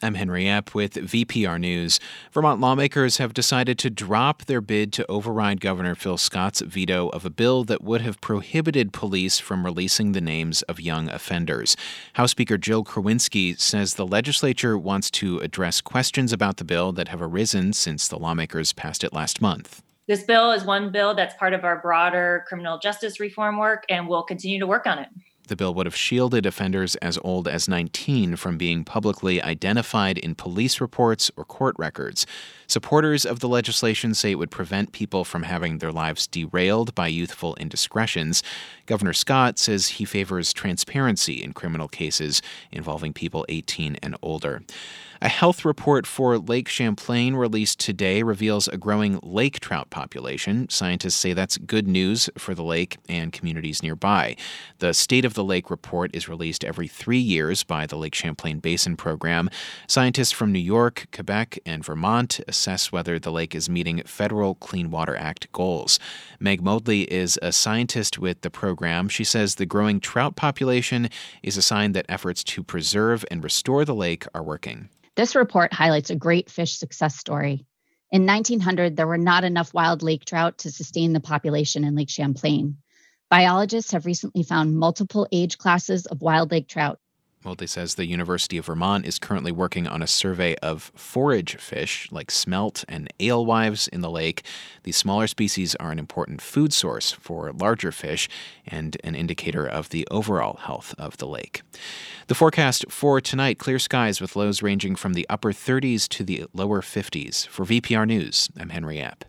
I'm Henry Epp with VPR News. Vermont lawmakers have decided to drop their bid to override Governor Phil Scott's veto of a bill that would have prohibited police from releasing the names of young offenders. House Speaker Jill Krowinski says the legislature wants to address questions about the bill that have arisen since the lawmakers passed it last month. This bill is one bill that's part of our broader criminal justice reform work, and we'll continue to work on it. The bill would have shielded offenders as old as 19 from being publicly identified in police reports or court records. Supporters of the legislation say it would prevent people from having their lives derailed by youthful indiscretions. Governor Scott says he favors transparency in criminal cases involving people 18 and older. A health report for Lake Champlain released today reveals a growing lake trout population. Scientists say that's good news for the lake and communities nearby. The State of the Lake report is released every three years by the Lake Champlain Basin Program. Scientists from New York, Quebec, and Vermont assess whether the lake is meeting federal Clean Water Act goals. Meg Modley is a scientist with the program. She says the growing trout population is a sign that efforts to preserve and restore the lake are working. This report highlights a great fish success story. In 1900, there were not enough wild lake trout to sustain the population in Lake Champlain. Biologists have recently found multiple age classes of wild lake trout Modley says the University of Vermont is currently working on a survey of forage fish like smelt and alewives in the lake. These smaller species are an important food source for larger fish and an indicator of the overall health of the lake. The forecast for tonight clear skies with lows ranging from the upper 30s to the lower 50s. For VPR News, I'm Henry Epp.